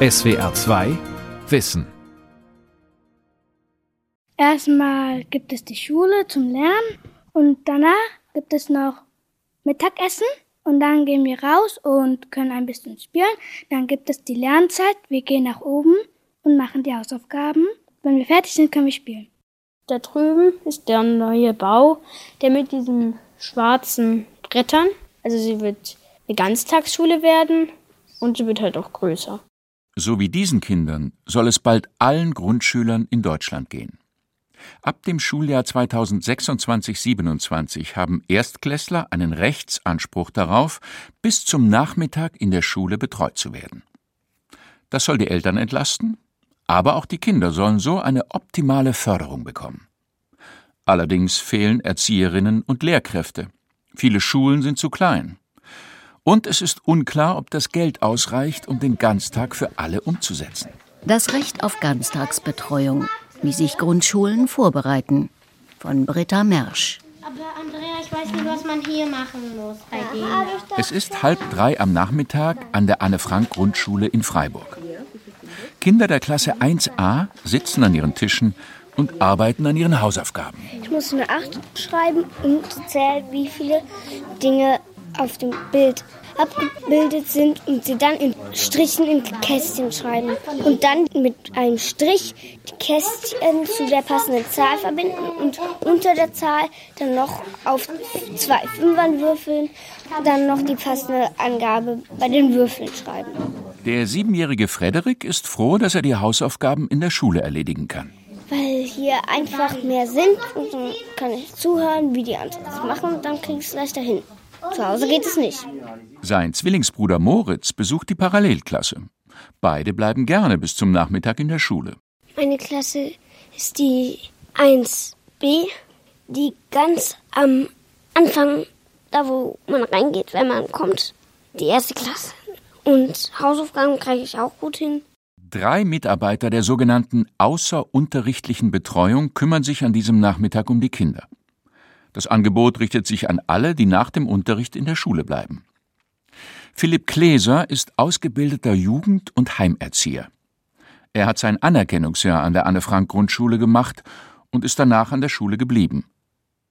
SWR 2 Wissen. Erstmal gibt es die Schule zum Lernen und danach gibt es noch Mittagessen und dann gehen wir raus und können ein bisschen spielen. Dann gibt es die Lernzeit. Wir gehen nach oben und machen die Hausaufgaben. Wenn wir fertig sind, können wir spielen. Da drüben ist der neue Bau, der mit diesen schwarzen Brettern. Also sie wird eine Ganztagsschule werden und sie wird halt auch größer. So wie diesen Kindern soll es bald allen Grundschülern in Deutschland gehen. Ab dem Schuljahr 2026/27 haben Erstklässler einen Rechtsanspruch darauf, bis zum Nachmittag in der Schule betreut zu werden. Das soll die Eltern entlasten, aber auch die Kinder sollen so eine optimale Förderung bekommen. Allerdings fehlen Erzieherinnen und Lehrkräfte. Viele Schulen sind zu klein. Und es ist unklar, ob das Geld ausreicht, um den Ganztag für alle umzusetzen. Das Recht auf Ganztagsbetreuung, wie sich Grundschulen vorbereiten. Von Britta Mersch. Aber Andrea, ich weiß nicht, was man hier machen muss bei denen. Es ist halb drei am Nachmittag an der Anne-Frank-Grundschule in Freiburg. Kinder der Klasse 1a sitzen an ihren Tischen und arbeiten an ihren Hausaufgaben. Ich muss eine 8 schreiben und zählen, wie viele Dinge auf dem Bild abgebildet sind und sie dann in Strichen in Kästchen schreiben. Und dann mit einem Strich die Kästchen zu der passenden Zahl verbinden und unter der Zahl dann noch auf zwei Fünfern würfeln, dann noch die passende Angabe bei den Würfeln schreiben. Der siebenjährige Frederik ist froh, dass er die Hausaufgaben in der Schule erledigen kann. Weil hier einfach mehr sind und dann kann ich zuhören, wie die anderen das machen und dann kriege ich es leichter hin. Zu Hause geht es nicht. Sein Zwillingsbruder Moritz besucht die Parallelklasse. Beide bleiben gerne bis zum Nachmittag in der Schule. Meine Klasse ist die 1b, die ganz am Anfang, da wo man reingeht, wenn man kommt, die erste Klasse. Und Hausaufgaben kriege ich auch gut hin. Drei Mitarbeiter der sogenannten außerunterrichtlichen Betreuung kümmern sich an diesem Nachmittag um die Kinder. Das Angebot richtet sich an alle, die nach dem Unterricht in der Schule bleiben. Philipp Kläser ist ausgebildeter Jugend- und Heimerzieher. Er hat sein Anerkennungsjahr an der Anne-Frank-Grundschule gemacht und ist danach an der Schule geblieben.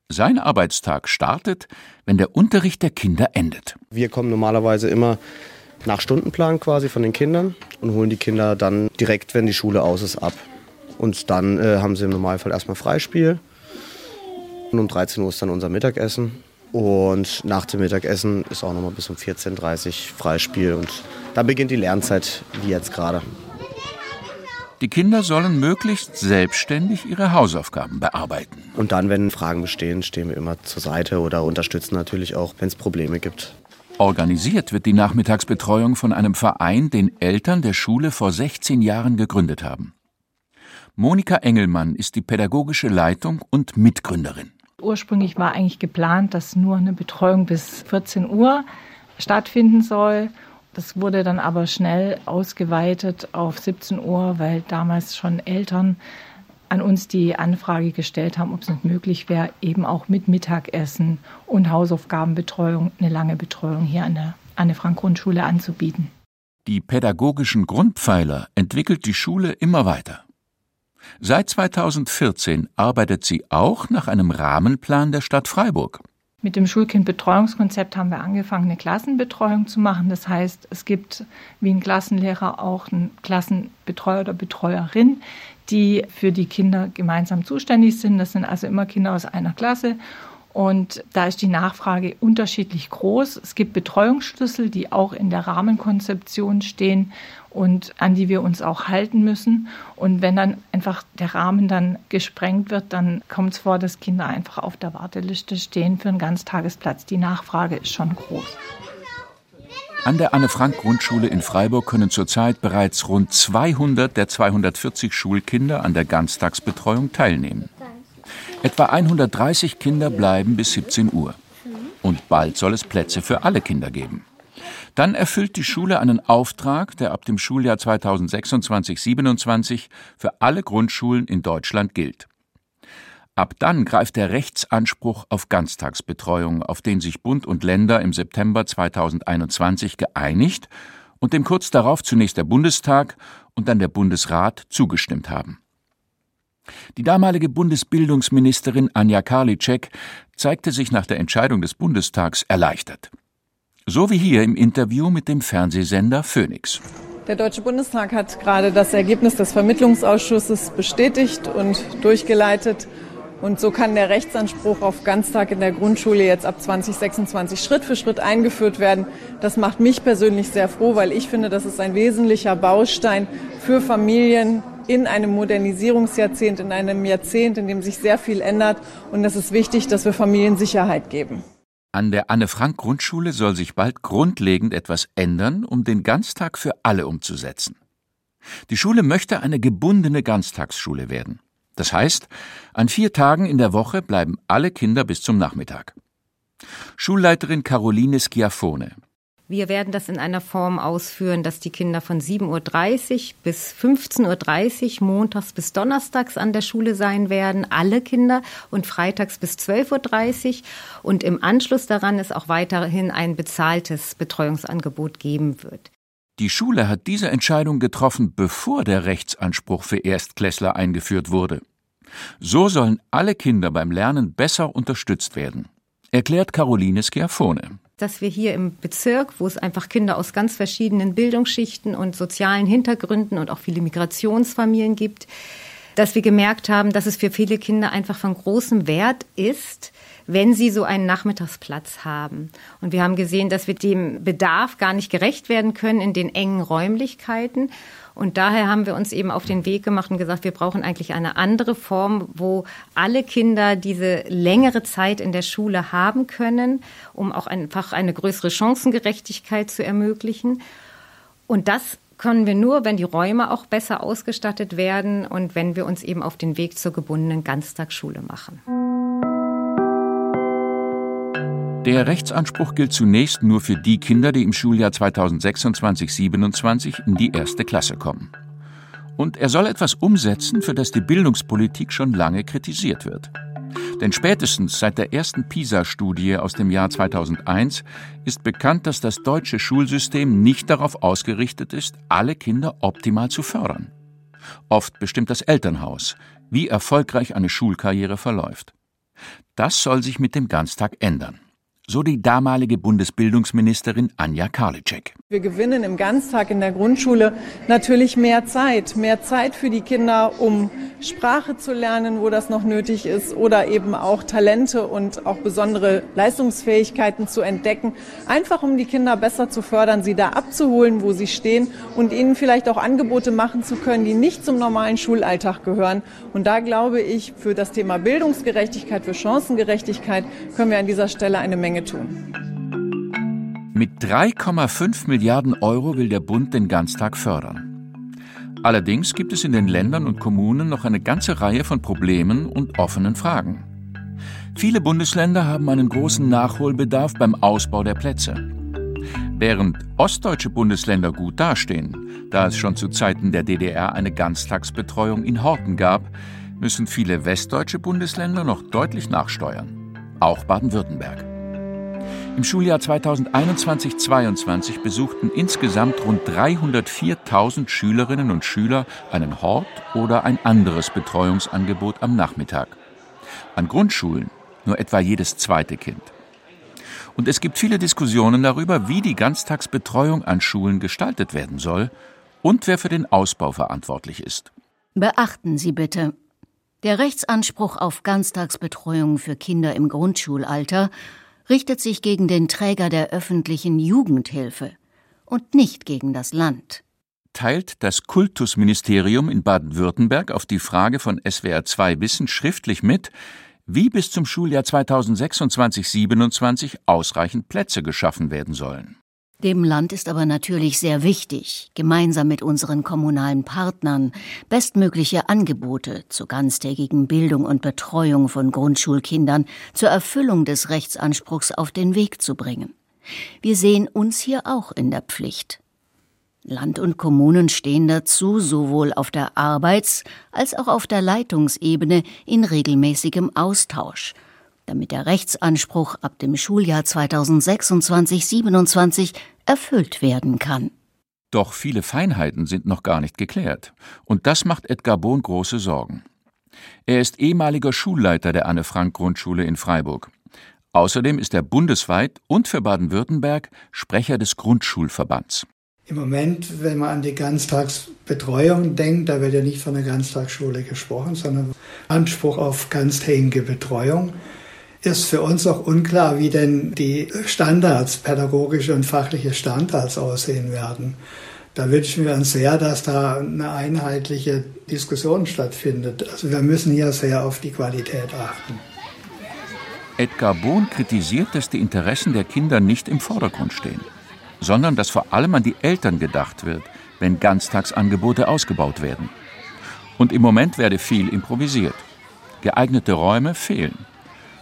Sein Arbeitstag startet, wenn der Unterricht der Kinder endet. Wir kommen normalerweise immer nach Stundenplan quasi von den Kindern und holen die Kinder dann direkt, wenn die Schule aus ist, ab. Und dann äh, haben sie im Normalfall erstmal Freispiel. Und um 13 Uhr ist dann unser Mittagessen. Und nach dem Mittagessen ist auch nochmal bis um 14.30 Uhr Freispiel. Und dann beginnt die Lernzeit, wie jetzt gerade. Die Kinder sollen möglichst selbstständig ihre Hausaufgaben bearbeiten. Und dann, wenn Fragen bestehen, stehen wir immer zur Seite oder unterstützen natürlich auch, wenn es Probleme gibt. Organisiert wird die Nachmittagsbetreuung von einem Verein, den Eltern der Schule vor 16 Jahren gegründet haben. Monika Engelmann ist die pädagogische Leitung und Mitgründerin. Ursprünglich war eigentlich geplant, dass nur eine Betreuung bis 14 Uhr stattfinden soll. Das wurde dann aber schnell ausgeweitet auf 17 Uhr, weil damals schon Eltern an uns die Anfrage gestellt haben, ob es nicht möglich wäre, eben auch mit Mittagessen und Hausaufgabenbetreuung eine lange Betreuung hier an der Anne-Frank-Grundschule anzubieten. Die pädagogischen Grundpfeiler entwickelt die Schule immer weiter. Seit 2014 arbeitet sie auch nach einem Rahmenplan der Stadt Freiburg. Mit dem Schulkindbetreuungskonzept haben wir angefangen, eine Klassenbetreuung zu machen. Das heißt, es gibt wie ein Klassenlehrer auch einen Klassenbetreuer oder Betreuerin, die für die Kinder gemeinsam zuständig sind. Das sind also immer Kinder aus einer Klasse. Und da ist die Nachfrage unterschiedlich groß. Es gibt Betreuungsschlüssel, die auch in der Rahmenkonzeption stehen und an die wir uns auch halten müssen. Und wenn dann einfach der Rahmen dann gesprengt wird, dann kommt es vor, dass Kinder einfach auf der Warteliste stehen für einen Ganztagesplatz. Die Nachfrage ist schon groß. An der Anne-Frank-Grundschule in Freiburg können zurzeit bereits rund 200 der 240 Schulkinder an der Ganztagsbetreuung teilnehmen. Etwa 130 Kinder bleiben bis 17 Uhr. Und bald soll es Plätze für alle Kinder geben. Dann erfüllt die Schule einen Auftrag, der ab dem Schuljahr 2026/27 für alle Grundschulen in Deutschland gilt. Ab dann greift der Rechtsanspruch auf Ganztagsbetreuung, auf den sich Bund und Länder im September 2021 geeinigt und dem kurz darauf zunächst der Bundestag und dann der Bundesrat zugestimmt haben. Die damalige Bundesbildungsministerin Anja Karliczek zeigte sich nach der Entscheidung des Bundestags erleichtert. So wie hier im Interview mit dem Fernsehsender Phoenix. Der Deutsche Bundestag hat gerade das Ergebnis des Vermittlungsausschusses bestätigt und durchgeleitet. Und so kann der Rechtsanspruch auf Ganztag in der Grundschule jetzt ab 2026 Schritt für Schritt eingeführt werden. Das macht mich persönlich sehr froh, weil ich finde, das ist ein wesentlicher Baustein für Familien in einem Modernisierungsjahrzehnt, in einem Jahrzehnt, in dem sich sehr viel ändert. Und es ist wichtig, dass wir Familien Sicherheit geben. An der Anne-Frank-Grundschule soll sich bald grundlegend etwas ändern, um den Ganztag für alle umzusetzen. Die Schule möchte eine gebundene Ganztagsschule werden. Das heißt, an vier Tagen in der Woche bleiben alle Kinder bis zum Nachmittag. Schulleiterin Caroline Schiaffone. Wir werden das in einer Form ausführen, dass die Kinder von 7.30 Uhr bis 15.30 Uhr montags bis donnerstags an der Schule sein werden, alle Kinder, und freitags bis 12.30 Uhr. Und im Anschluss daran es auch weiterhin ein bezahltes Betreuungsangebot geben wird. Die Schule hat diese Entscheidung getroffen, bevor der Rechtsanspruch für Erstklässler eingeführt wurde. So sollen alle Kinder beim Lernen besser unterstützt werden, erklärt Caroline Schiaffone dass wir hier im Bezirk, wo es einfach Kinder aus ganz verschiedenen Bildungsschichten und sozialen Hintergründen und auch viele Migrationsfamilien gibt, dass wir gemerkt haben, dass es für viele Kinder einfach von großem Wert ist, wenn sie so einen Nachmittagsplatz haben. Und wir haben gesehen, dass wir dem Bedarf gar nicht gerecht werden können in den engen Räumlichkeiten. Und daher haben wir uns eben auf den Weg gemacht und gesagt, wir brauchen eigentlich eine andere Form, wo alle Kinder diese längere Zeit in der Schule haben können, um auch einfach eine größere Chancengerechtigkeit zu ermöglichen. Und das können wir nur, wenn die Räume auch besser ausgestattet werden und wenn wir uns eben auf den Weg zur gebundenen Ganztagsschule machen. Der Rechtsanspruch gilt zunächst nur für die Kinder, die im Schuljahr 2026-27 in die erste Klasse kommen. Und er soll etwas umsetzen, für das die Bildungspolitik schon lange kritisiert wird. Denn spätestens seit der ersten PISA-Studie aus dem Jahr 2001 ist bekannt, dass das deutsche Schulsystem nicht darauf ausgerichtet ist, alle Kinder optimal zu fördern. Oft bestimmt das Elternhaus, wie erfolgreich eine Schulkarriere verläuft. Das soll sich mit dem Ganztag ändern so die damalige Bundesbildungsministerin Anja Karliczek. Wir gewinnen im Ganztag in der Grundschule natürlich mehr Zeit, mehr Zeit für die Kinder, um Sprache zu lernen, wo das noch nötig ist, oder eben auch Talente und auch besondere Leistungsfähigkeiten zu entdecken, einfach um die Kinder besser zu fördern, sie da abzuholen, wo sie stehen und ihnen vielleicht auch Angebote machen zu können, die nicht zum normalen Schulalltag gehören. Und da glaube ich, für das Thema Bildungsgerechtigkeit, für Chancengerechtigkeit können wir an dieser Stelle eine Menge tun. Mit 3,5 Milliarden Euro will der Bund den Ganztag fördern. Allerdings gibt es in den Ländern und Kommunen noch eine ganze Reihe von Problemen und offenen Fragen. Viele Bundesländer haben einen großen Nachholbedarf beim Ausbau der Plätze. Während ostdeutsche Bundesländer gut dastehen, da es schon zu Zeiten der DDR eine Ganztagsbetreuung in Horten gab, müssen viele westdeutsche Bundesländer noch deutlich nachsteuern. Auch Baden-Württemberg. Im Schuljahr 2021-22 besuchten insgesamt rund 304.000 Schülerinnen und Schüler einen Hort oder ein anderes Betreuungsangebot am Nachmittag. An Grundschulen nur etwa jedes zweite Kind. Und es gibt viele Diskussionen darüber, wie die Ganztagsbetreuung an Schulen gestaltet werden soll und wer für den Ausbau verantwortlich ist. Beachten Sie bitte, der Rechtsanspruch auf Ganztagsbetreuung für Kinder im Grundschulalter richtet sich gegen den Träger der öffentlichen Jugendhilfe und nicht gegen das Land. Teilt das Kultusministerium in Baden-Württemberg auf die Frage von SWR2 Wissen schriftlich mit, wie bis zum Schuljahr 2026-27 ausreichend Plätze geschaffen werden sollen. Dem Land ist aber natürlich sehr wichtig, gemeinsam mit unseren kommunalen Partnern bestmögliche Angebote zur ganztägigen Bildung und Betreuung von Grundschulkindern zur Erfüllung des Rechtsanspruchs auf den Weg zu bringen. Wir sehen uns hier auch in der Pflicht. Land und Kommunen stehen dazu sowohl auf der Arbeits- als auch auf der Leitungsebene in regelmäßigem Austausch – damit der Rechtsanspruch ab dem Schuljahr 2026-27 erfüllt werden kann. Doch viele Feinheiten sind noch gar nicht geklärt. Und das macht Edgar Bohn große Sorgen. Er ist ehemaliger Schulleiter der Anne-Frank-Grundschule in Freiburg. Außerdem ist er bundesweit und für Baden-Württemberg Sprecher des Grundschulverbands. Im Moment, wenn man an die Ganztagsbetreuung denkt, da wird ja nicht von einer Ganztagsschule gesprochen, sondern Anspruch auf ganztägige Betreuung, ist für uns auch unklar, wie denn die Standards, pädagogische und fachliche Standards aussehen werden. Da wünschen wir uns sehr, dass da eine einheitliche Diskussion stattfindet. Also wir müssen hier sehr auf die Qualität achten. Edgar Bohn kritisiert, dass die Interessen der Kinder nicht im Vordergrund stehen, sondern dass vor allem an die Eltern gedacht wird, wenn Ganztagsangebote ausgebaut werden. Und im Moment werde viel improvisiert. Geeignete Räume fehlen.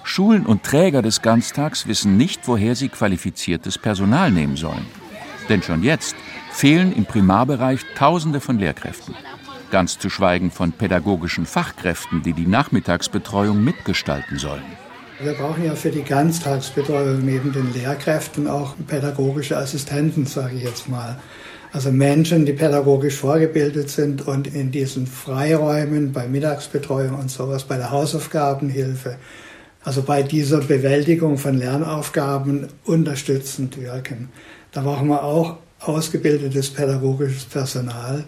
Schulen und Träger des Ganztags wissen nicht, woher sie qualifiziertes Personal nehmen sollen. Denn schon jetzt fehlen im Primarbereich Tausende von Lehrkräften. Ganz zu schweigen von pädagogischen Fachkräften, die die Nachmittagsbetreuung mitgestalten sollen. Wir brauchen ja für die Ganztagsbetreuung neben den Lehrkräften auch pädagogische Assistenten, sage ich jetzt mal. Also Menschen, die pädagogisch vorgebildet sind und in diesen Freiräumen bei Mittagsbetreuung und sowas, bei der Hausaufgabenhilfe, also bei dieser Bewältigung von Lernaufgaben unterstützend wirken. Da brauchen wir auch ausgebildetes pädagogisches Personal.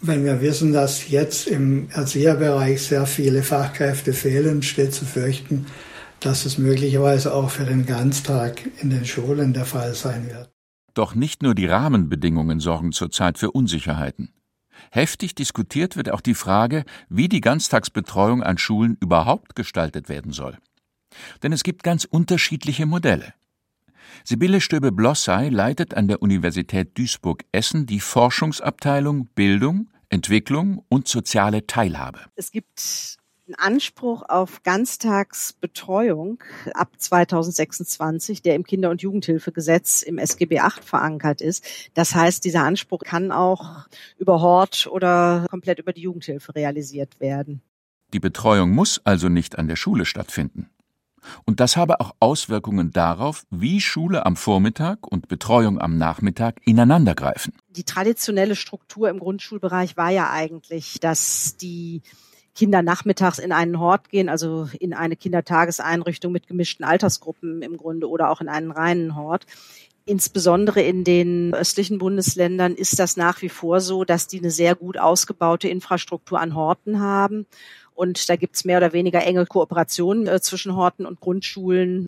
Wenn wir wissen, dass jetzt im Erzieherbereich sehr viele Fachkräfte fehlen, steht zu fürchten, dass es möglicherweise auch für den Ganztag in den Schulen der Fall sein wird. Doch nicht nur die Rahmenbedingungen sorgen zurzeit für Unsicherheiten. Heftig diskutiert wird auch die Frage, wie die Ganztagsbetreuung an Schulen überhaupt gestaltet werden soll. Denn es gibt ganz unterschiedliche Modelle. Sibylle Stöbe-Blossay leitet an der Universität Duisburg-Essen die Forschungsabteilung Bildung, Entwicklung und soziale Teilhabe. Es gibt einen Anspruch auf Ganztagsbetreuung ab 2026, der im Kinder- und Jugendhilfegesetz im SGB VIII verankert ist. Das heißt, dieser Anspruch kann auch über Hort oder komplett über die Jugendhilfe realisiert werden. Die Betreuung muss also nicht an der Schule stattfinden. Und das habe auch Auswirkungen darauf, wie Schule am Vormittag und Betreuung am Nachmittag ineinandergreifen. Die traditionelle Struktur im Grundschulbereich war ja eigentlich, dass die Kinder nachmittags in einen Hort gehen, also in eine Kindertageseinrichtung mit gemischten Altersgruppen im Grunde oder auch in einen reinen Hort. Insbesondere in den östlichen Bundesländern ist das nach wie vor so, dass die eine sehr gut ausgebaute Infrastruktur an Horten haben. Und da gibt's mehr oder weniger enge Kooperationen äh, zwischen Horten und Grundschulen.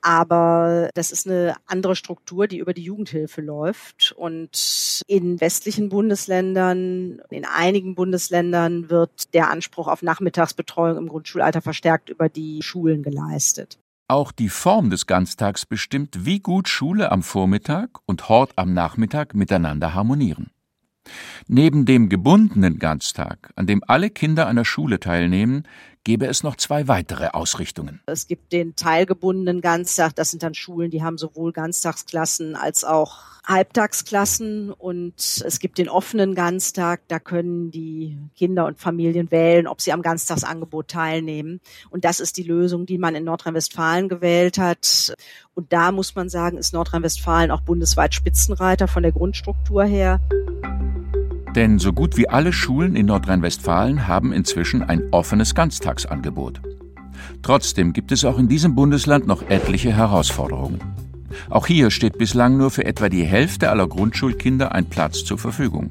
Aber das ist eine andere Struktur, die über die Jugendhilfe läuft. Und in westlichen Bundesländern, in einigen Bundesländern wird der Anspruch auf Nachmittagsbetreuung im Grundschulalter verstärkt über die Schulen geleistet. Auch die Form des Ganztags bestimmt, wie gut Schule am Vormittag und Hort am Nachmittag miteinander harmonieren. Neben dem gebundenen Ganztag, an dem alle Kinder einer Schule teilnehmen, gäbe es noch zwei weitere Ausrichtungen. Es gibt den teilgebundenen Ganztag, das sind dann Schulen, die haben sowohl Ganztagsklassen als auch Halbtagsklassen und es gibt den offenen Ganztag, da können die Kinder und Familien wählen, ob sie am Ganztagsangebot teilnehmen und das ist die Lösung, die man in Nordrhein-Westfalen gewählt hat und da muss man sagen, ist Nordrhein-Westfalen auch bundesweit Spitzenreiter von der Grundstruktur her. Denn so gut wie alle Schulen in Nordrhein-Westfalen haben inzwischen ein offenes Ganztagsangebot. Trotzdem gibt es auch in diesem Bundesland noch etliche Herausforderungen. Auch hier steht bislang nur für etwa die Hälfte aller Grundschulkinder ein Platz zur Verfügung.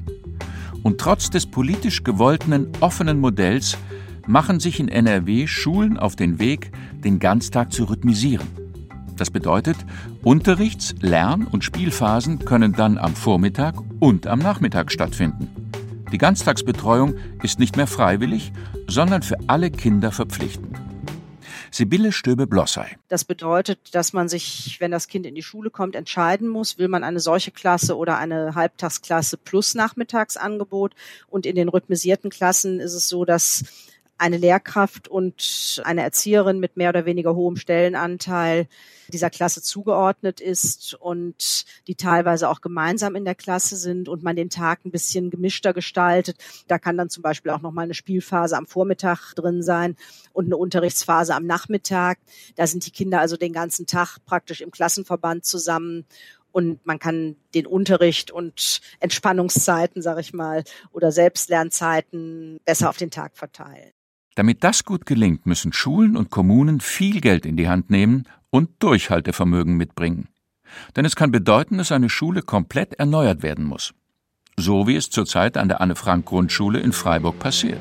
Und trotz des politisch gewollten offenen Modells machen sich in NRW Schulen auf den Weg, den Ganztag zu rhythmisieren. Das bedeutet, Unterrichts-, Lern- und Spielphasen können dann am Vormittag und am Nachmittag stattfinden. Die Ganztagsbetreuung ist nicht mehr freiwillig, sondern für alle Kinder verpflichtend. Sibylle Stöbe-Blossay. Das bedeutet, dass man sich, wenn das Kind in die Schule kommt, entscheiden muss, will man eine solche Klasse oder eine Halbtagsklasse plus Nachmittagsangebot. Und in den rhythmisierten Klassen ist es so, dass eine Lehrkraft und eine Erzieherin mit mehr oder weniger hohem Stellenanteil dieser Klasse zugeordnet ist und die teilweise auch gemeinsam in der Klasse sind und man den Tag ein bisschen gemischter gestaltet. Da kann dann zum Beispiel auch nochmal eine Spielphase am Vormittag drin sein und eine Unterrichtsphase am Nachmittag. Da sind die Kinder also den ganzen Tag praktisch im Klassenverband zusammen und man kann den Unterricht und Entspannungszeiten, sage ich mal, oder Selbstlernzeiten besser auf den Tag verteilen. Damit das gut gelingt, müssen Schulen und Kommunen viel Geld in die Hand nehmen und Durchhaltevermögen mitbringen. Denn es kann bedeuten, dass eine Schule komplett erneuert werden muss. So wie es zurzeit an der Anne-Frank-Grundschule in Freiburg passiert.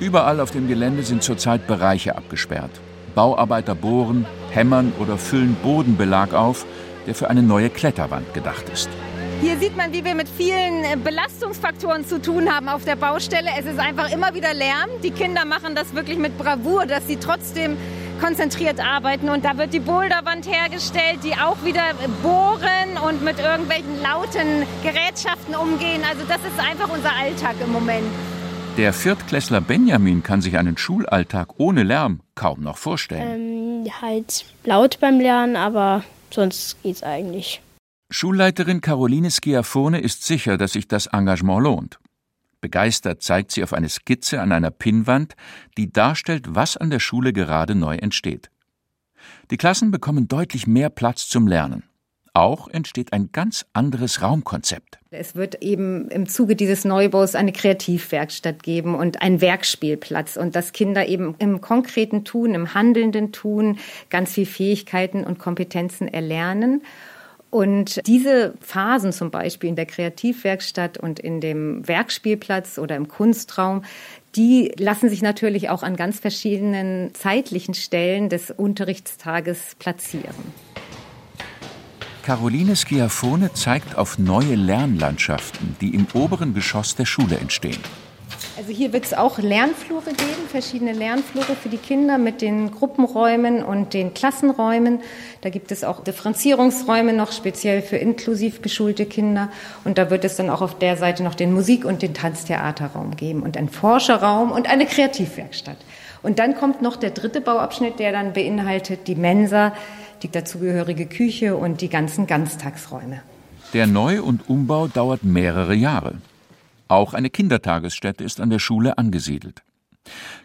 Überall auf dem Gelände sind zurzeit Bereiche abgesperrt. Bauarbeiter bohren, hämmern oder füllen Bodenbelag auf, der für eine neue Kletterwand gedacht ist. Hier sieht man, wie wir mit vielen äh, Belastungsfaktoren zu tun haben auf der Baustelle. Es ist einfach immer wieder Lärm. Die Kinder machen das wirklich mit Bravour, dass sie trotzdem konzentriert arbeiten. Und da wird die Boulderwand hergestellt, die auch wieder bohren und mit irgendwelchen lauten Gerätschaften umgehen. Also das ist einfach unser Alltag im Moment. Der Viertklässler Benjamin kann sich einen Schulalltag ohne Lärm kaum noch vorstellen. Ähm, halt laut beim Lernen, aber sonst geht's eigentlich. Schulleiterin Caroline Schiaffone ist sicher, dass sich das Engagement lohnt. Begeistert zeigt sie auf eine Skizze an einer Pinnwand, die darstellt, was an der Schule gerade neu entsteht. Die Klassen bekommen deutlich mehr Platz zum Lernen. Auch entsteht ein ganz anderes Raumkonzept. Es wird eben im Zuge dieses Neubaus eine Kreativwerkstatt geben und einen Werkspielplatz und dass Kinder eben im konkreten Tun, im handelnden Tun ganz viel Fähigkeiten und Kompetenzen erlernen. Und diese Phasen zum Beispiel in der Kreativwerkstatt und in dem Werkspielplatz oder im Kunstraum, die lassen sich natürlich auch an ganz verschiedenen zeitlichen Stellen des Unterrichtstages platzieren. Caroline Schiaffone zeigt auf neue Lernlandschaften, die im oberen Geschoss der Schule entstehen. Also hier wird es auch Lernflure geben, verschiedene Lernflure für die Kinder mit den Gruppenräumen und den Klassenräumen. Da gibt es auch Differenzierungsräume noch speziell für inklusiv beschulte Kinder. Und da wird es dann auch auf der Seite noch den Musik- und den Tanztheaterraum geben und einen Forscherraum und eine Kreativwerkstatt. Und dann kommt noch der dritte Bauabschnitt, der dann beinhaltet die Mensa, die dazugehörige Küche und die ganzen Ganztagsräume. Der Neu- und Umbau dauert mehrere Jahre. Auch eine Kindertagesstätte ist an der Schule angesiedelt.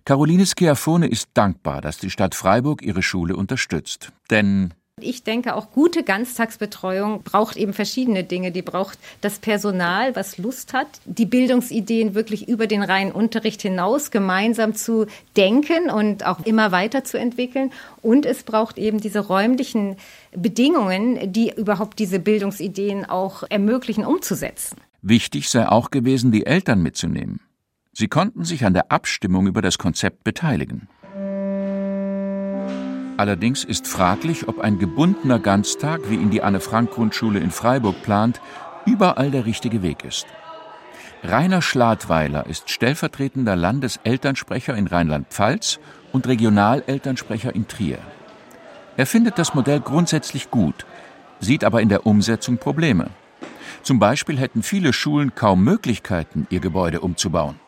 Caroline Schiaffone ist dankbar, dass die Stadt Freiburg ihre Schule unterstützt. Denn ich denke, auch gute Ganztagsbetreuung braucht eben verschiedene Dinge. Die braucht das Personal, was Lust hat, die Bildungsideen wirklich über den reinen Unterricht hinaus gemeinsam zu denken und auch immer weiterzuentwickeln. Und es braucht eben diese räumlichen Bedingungen, die überhaupt diese Bildungsideen auch ermöglichen, umzusetzen. Wichtig sei auch gewesen, die Eltern mitzunehmen. Sie konnten sich an der Abstimmung über das Konzept beteiligen. Allerdings ist fraglich, ob ein gebundener Ganztag, wie ihn die Anne-Frank-Grundschule in Freiburg plant, überall der richtige Weg ist. Rainer Schladweiler ist stellvertretender Landeselternsprecher in Rheinland-Pfalz und Regionalelternsprecher in Trier. Er findet das Modell grundsätzlich gut, sieht aber in der Umsetzung Probleme. Zum Beispiel hätten viele Schulen kaum Möglichkeiten, ihr Gebäude umzubauen.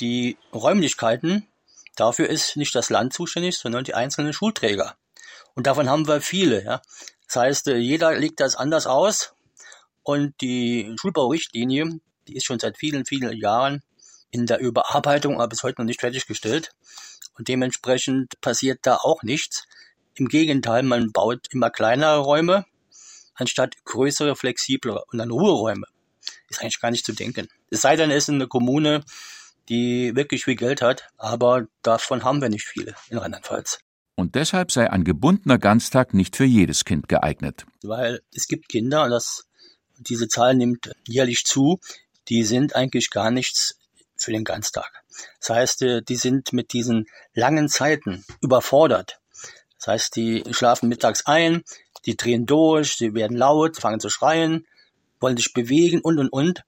Die Räumlichkeiten, dafür ist nicht das Land zuständig, sondern die einzelnen Schulträger. Und davon haben wir viele. Ja. Das heißt, äh, jeder legt das anders aus. Und die Schulbaurichtlinie, die ist schon seit vielen, vielen Jahren in der Überarbeitung, aber bis heute noch nicht fertiggestellt. Und dementsprechend passiert da auch nichts. Im Gegenteil, man baut immer kleinere Räume, anstatt größere, flexiblere und dann Ruheräume. Ist eigentlich gar nicht zu denken. Es sei denn, es ist eine Kommune, die wirklich viel Geld hat, aber davon haben wir nicht viele in Rheinland-Pfalz. Und deshalb sei ein gebundener Ganztag nicht für jedes Kind geeignet. Weil es gibt Kinder, und das, diese Zahl nimmt jährlich zu, die sind eigentlich gar nichts für den Ganztag. Das heißt, äh, die sind mit diesen langen Zeiten überfordert. Das heißt, die schlafen mittags ein, die drehen durch, sie werden laut, fangen zu schreien, wollen sich bewegen und und und.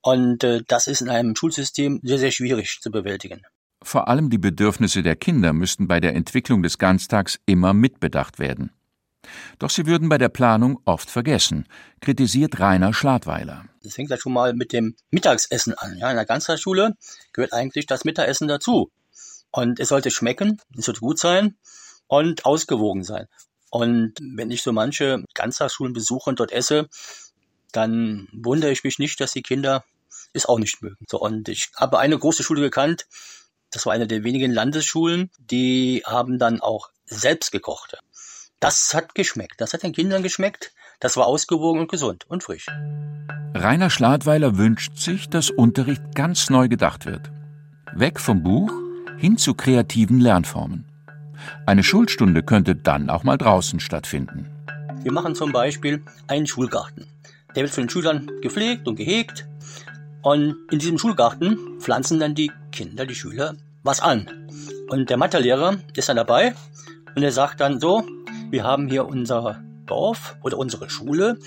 Und äh, das ist in einem Schulsystem sehr, sehr schwierig zu bewältigen. Vor allem die Bedürfnisse der Kinder müssten bei der Entwicklung des Ganztags immer mitbedacht werden. Doch sie würden bei der Planung oft vergessen, kritisiert Rainer Schladweiler. Das fängt ja schon mal mit dem Mittagsessen an. Ja, in der Ganztagsschule gehört eigentlich das Mittagessen dazu. Und es sollte schmecken, es sollte gut sein und ausgewogen sein. Und wenn ich so manche Ganztagsschulen besuche und dort esse, dann wundere ich mich nicht, dass die Kinder es auch nicht mögen. So, und ich habe eine große Schule gekannt, das war eine der wenigen Landesschulen, die haben dann auch selbst gekocht. Das hat geschmeckt. Das hat den Kindern geschmeckt. Das war ausgewogen und gesund und frisch. Rainer Schladweiler wünscht sich, dass Unterricht ganz neu gedacht wird. Weg vom Buch hin zu kreativen Lernformen. Eine Schulstunde könnte dann auch mal draußen stattfinden. Wir machen zum Beispiel einen Schulgarten. Der wird von den Schülern gepflegt und gehegt. Und in diesem Schulgarten pflanzen dann die Kinder, die Schüler, was an. Und der Mathelehrer ist dann dabei und er sagt dann so, wir haben hier unser Dorf oder unsere Schule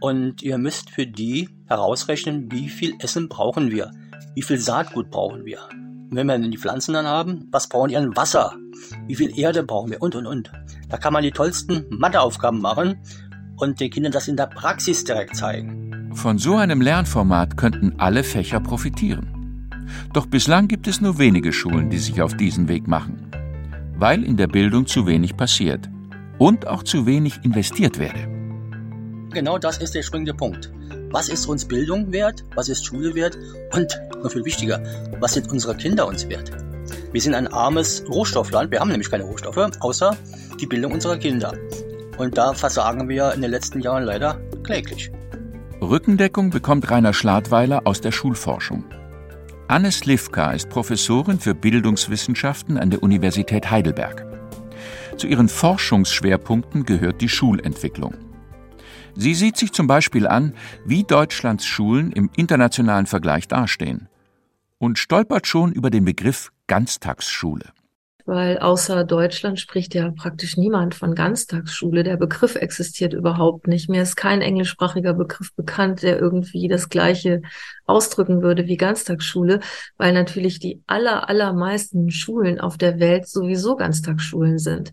und ihr müsst für die herausrechnen, wie viel Essen brauchen wir, wie viel Saatgut brauchen wir. Und wenn wir die Pflanzen dann haben, was brauchen die an Wasser, wie viel Erde brauchen wir und und und. Da kann man die tollsten Matheaufgaben machen und den Kindern das in der Praxis direkt zeigen. Von so einem Lernformat könnten alle Fächer profitieren. Doch bislang gibt es nur wenige Schulen, die sich auf diesen Weg machen, weil in der Bildung zu wenig passiert und auch zu wenig investiert werde. Genau das ist der springende Punkt. Was ist uns Bildung wert? Was ist Schule wert? Und noch viel wichtiger, was sind unsere Kinder uns wert? Wir sind ein armes Rohstoffland. Wir haben nämlich keine Rohstoffe, außer die Bildung unserer Kinder. Und da versagen wir in den letzten Jahren leider kläglich. Rückendeckung bekommt Rainer Schladweiler aus der Schulforschung. Anne Slivka ist Professorin für Bildungswissenschaften an der Universität Heidelberg. Zu ihren Forschungsschwerpunkten gehört die Schulentwicklung. Sie sieht sich zum Beispiel an, wie Deutschlands Schulen im internationalen Vergleich dastehen und stolpert schon über den Begriff Ganztagsschule weil außer Deutschland spricht ja praktisch niemand von Ganztagsschule. Der Begriff existiert überhaupt nicht. Mir ist kein englischsprachiger Begriff bekannt, der irgendwie das Gleiche ausdrücken würde wie Ganztagsschule, weil natürlich die aller, allermeisten Schulen auf der Welt sowieso Ganztagsschulen sind.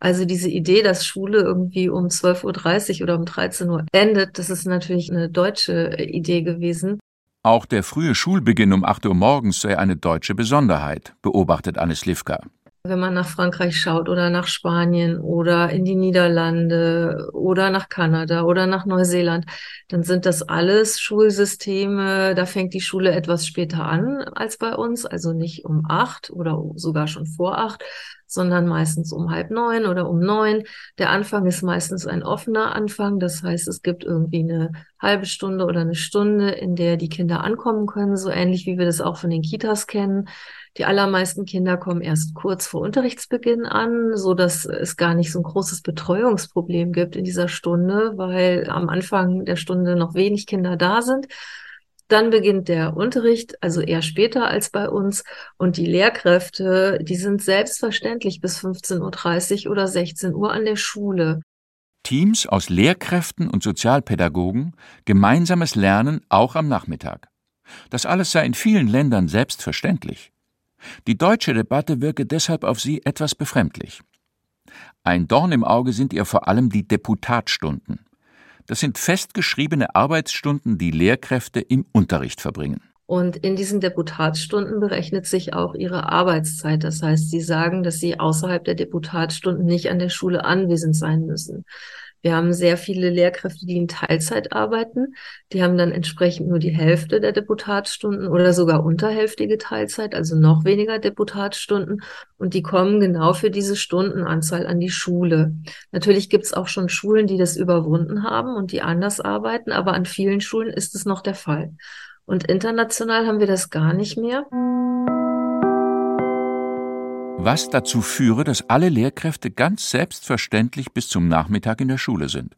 Also diese Idee, dass Schule irgendwie um 12.30 Uhr oder um 13 Uhr endet, das ist natürlich eine deutsche Idee gewesen. Auch der frühe Schulbeginn um 8 Uhr morgens sei eine deutsche Besonderheit, beobachtet Anne Slivka. Wenn man nach Frankreich schaut oder nach Spanien oder in die Niederlande oder nach Kanada oder nach Neuseeland, dann sind das alles Schulsysteme. Da fängt die Schule etwas später an als bei uns, also nicht um acht oder sogar schon vor acht, sondern meistens um halb neun oder um neun. Der Anfang ist meistens ein offener Anfang. Das heißt, es gibt irgendwie eine halbe Stunde oder eine Stunde, in der die Kinder ankommen können, so ähnlich wie wir das auch von den Kitas kennen. Die allermeisten Kinder kommen erst kurz vor Unterrichtsbeginn an, so dass es gar nicht so ein großes Betreuungsproblem gibt in dieser Stunde, weil am Anfang der Stunde noch wenig Kinder da sind. Dann beginnt der Unterricht, also eher später als bei uns. Und die Lehrkräfte, die sind selbstverständlich bis 15.30 Uhr oder 16 Uhr an der Schule. Teams aus Lehrkräften und Sozialpädagogen, gemeinsames Lernen auch am Nachmittag. Das alles sei in vielen Ländern selbstverständlich. Die deutsche Debatte wirke deshalb auf sie etwas befremdlich. Ein Dorn im Auge sind ihr vor allem die Deputatstunden. Das sind festgeschriebene Arbeitsstunden, die Lehrkräfte im Unterricht verbringen. Und in diesen Deputatsstunden berechnet sich auch ihre Arbeitszeit. Das heißt, sie sagen, dass sie außerhalb der Deputatsstunden nicht an der Schule anwesend sein müssen. Wir haben sehr viele Lehrkräfte, die in Teilzeit arbeiten. Die haben dann entsprechend nur die Hälfte der Deputatsstunden oder sogar unterhälftige Teilzeit, also noch weniger Deputatsstunden. Und die kommen genau für diese Stundenanzahl an die Schule. Natürlich gibt es auch schon Schulen, die das überwunden haben und die anders arbeiten, aber an vielen Schulen ist es noch der Fall. Und international haben wir das gar nicht mehr was dazu führe, dass alle Lehrkräfte ganz selbstverständlich bis zum Nachmittag in der Schule sind.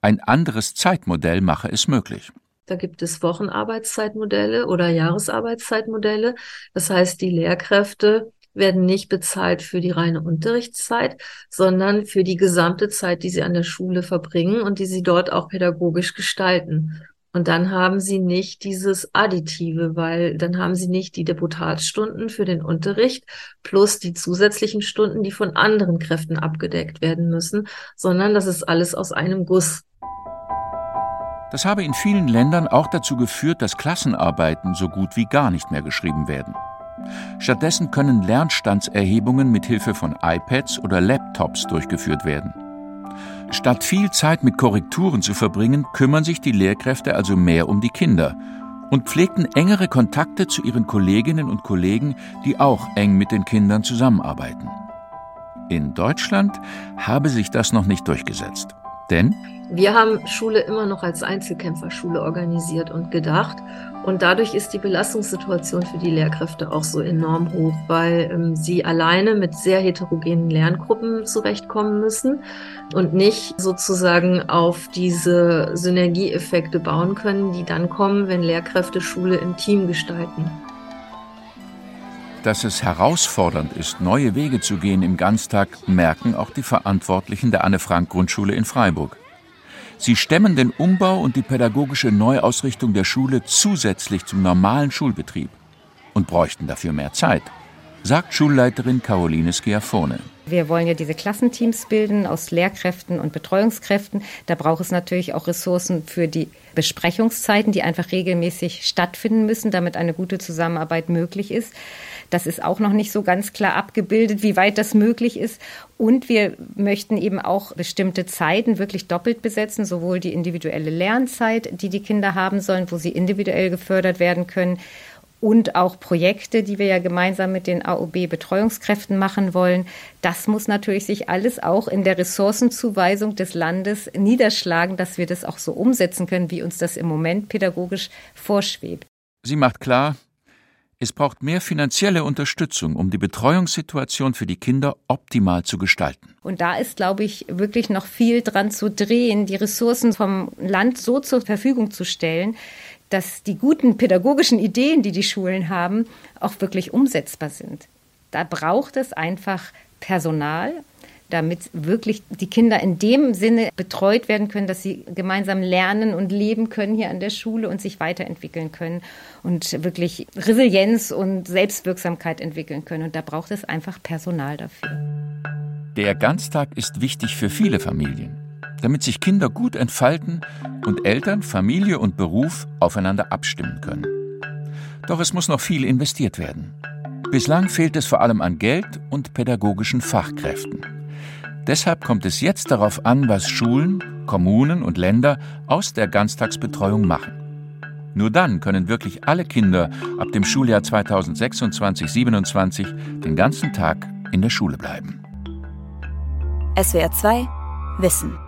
Ein anderes Zeitmodell mache es möglich. Da gibt es Wochenarbeitszeitmodelle oder Jahresarbeitszeitmodelle. Das heißt, die Lehrkräfte werden nicht bezahlt für die reine Unterrichtszeit, sondern für die gesamte Zeit, die sie an der Schule verbringen und die sie dort auch pädagogisch gestalten. Und dann haben sie nicht dieses Additive, weil dann haben sie nicht die Deputatsstunden für den Unterricht plus die zusätzlichen Stunden, die von anderen Kräften abgedeckt werden müssen, sondern das ist alles aus einem Guss. Das habe in vielen Ländern auch dazu geführt, dass Klassenarbeiten so gut wie gar nicht mehr geschrieben werden. Stattdessen können Lernstandserhebungen mit Hilfe von iPads oder Laptops durchgeführt werden. Statt viel Zeit mit Korrekturen zu verbringen, kümmern sich die Lehrkräfte also mehr um die Kinder und pflegten engere Kontakte zu ihren Kolleginnen und Kollegen, die auch eng mit den Kindern zusammenarbeiten. In Deutschland habe sich das noch nicht durchgesetzt. Denn wir haben Schule immer noch als Einzelkämpferschule organisiert und gedacht. Und dadurch ist die Belastungssituation für die Lehrkräfte auch so enorm hoch, weil ähm, sie alleine mit sehr heterogenen Lerngruppen zurechtkommen müssen und nicht sozusagen auf diese Synergieeffekte bauen können, die dann kommen, wenn Lehrkräfte Schule im Team gestalten. Dass es herausfordernd ist, neue Wege zu gehen im Ganztag, merken auch die Verantwortlichen der Anne-Frank-Grundschule in Freiburg. Sie stemmen den Umbau und die pädagogische Neuausrichtung der Schule zusätzlich zum normalen Schulbetrieb und bräuchten dafür mehr Zeit, sagt Schulleiterin Caroline Schiaffone. Wir wollen ja diese Klassenteams bilden aus Lehrkräften und Betreuungskräften. Da braucht es natürlich auch Ressourcen für die Besprechungszeiten, die einfach regelmäßig stattfinden müssen, damit eine gute Zusammenarbeit möglich ist. Das ist auch noch nicht so ganz klar abgebildet, wie weit das möglich ist. Und wir möchten eben auch bestimmte Zeiten wirklich doppelt besetzen, sowohl die individuelle Lernzeit, die die Kinder haben sollen, wo sie individuell gefördert werden können, und auch Projekte, die wir ja gemeinsam mit den AOB-Betreuungskräften machen wollen. Das muss natürlich sich alles auch in der Ressourcenzuweisung des Landes niederschlagen, dass wir das auch so umsetzen können, wie uns das im Moment pädagogisch vorschwebt. Sie macht klar, es braucht mehr finanzielle Unterstützung, um die Betreuungssituation für die Kinder optimal zu gestalten. Und da ist, glaube ich, wirklich noch viel dran zu drehen, die Ressourcen vom Land so zur Verfügung zu stellen, dass die guten pädagogischen Ideen, die die Schulen haben, auch wirklich umsetzbar sind. Da braucht es einfach Personal, damit wirklich die Kinder in dem Sinne betreut werden können, dass sie gemeinsam lernen und leben können hier an der Schule und sich weiterentwickeln können und wirklich Resilienz und Selbstwirksamkeit entwickeln können. Und da braucht es einfach Personal dafür. Der Ganztag ist wichtig für viele Familien damit sich Kinder gut entfalten und Eltern, Familie und Beruf aufeinander abstimmen können. Doch es muss noch viel investiert werden. Bislang fehlt es vor allem an Geld und pädagogischen Fachkräften. Deshalb kommt es jetzt darauf an, was Schulen, Kommunen und Länder aus der Ganztagsbetreuung machen. Nur dann können wirklich alle Kinder ab dem Schuljahr 2026-27 den ganzen Tag in der Schule bleiben. SWR 2 Wissen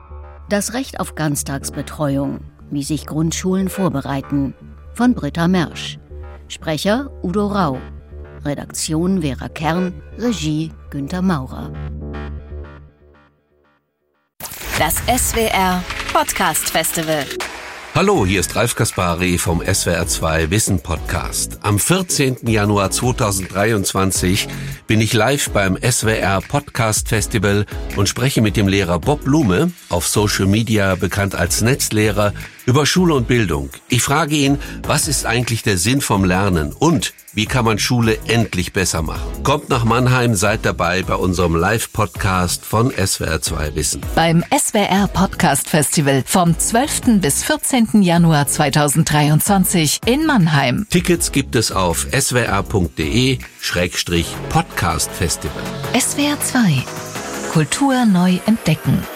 das Recht auf Ganztagsbetreuung, wie sich Grundschulen vorbereiten, von Britta Mersch. Sprecher Udo Rau. Redaktion Vera Kern, Regie Günter Maurer. Das SWR Podcast Festival. Hallo, hier ist Ralf Kaspari vom SWR2 Wissen Podcast. Am 14. Januar 2023 bin ich live beim SWR Podcast Festival und spreche mit dem Lehrer Bob Blume, auf Social Media bekannt als Netzlehrer, über Schule und Bildung. Ich frage ihn, was ist eigentlich der Sinn vom Lernen und wie kann man Schule endlich besser machen? Kommt nach Mannheim, seid dabei bei unserem Live-Podcast von SWR2 Wissen. Beim SWR Podcast Festival vom 12. bis 14. Januar 2023 in Mannheim. Tickets gibt es auf swr.de-podcast Festival. SWR 2 Kultur neu entdecken.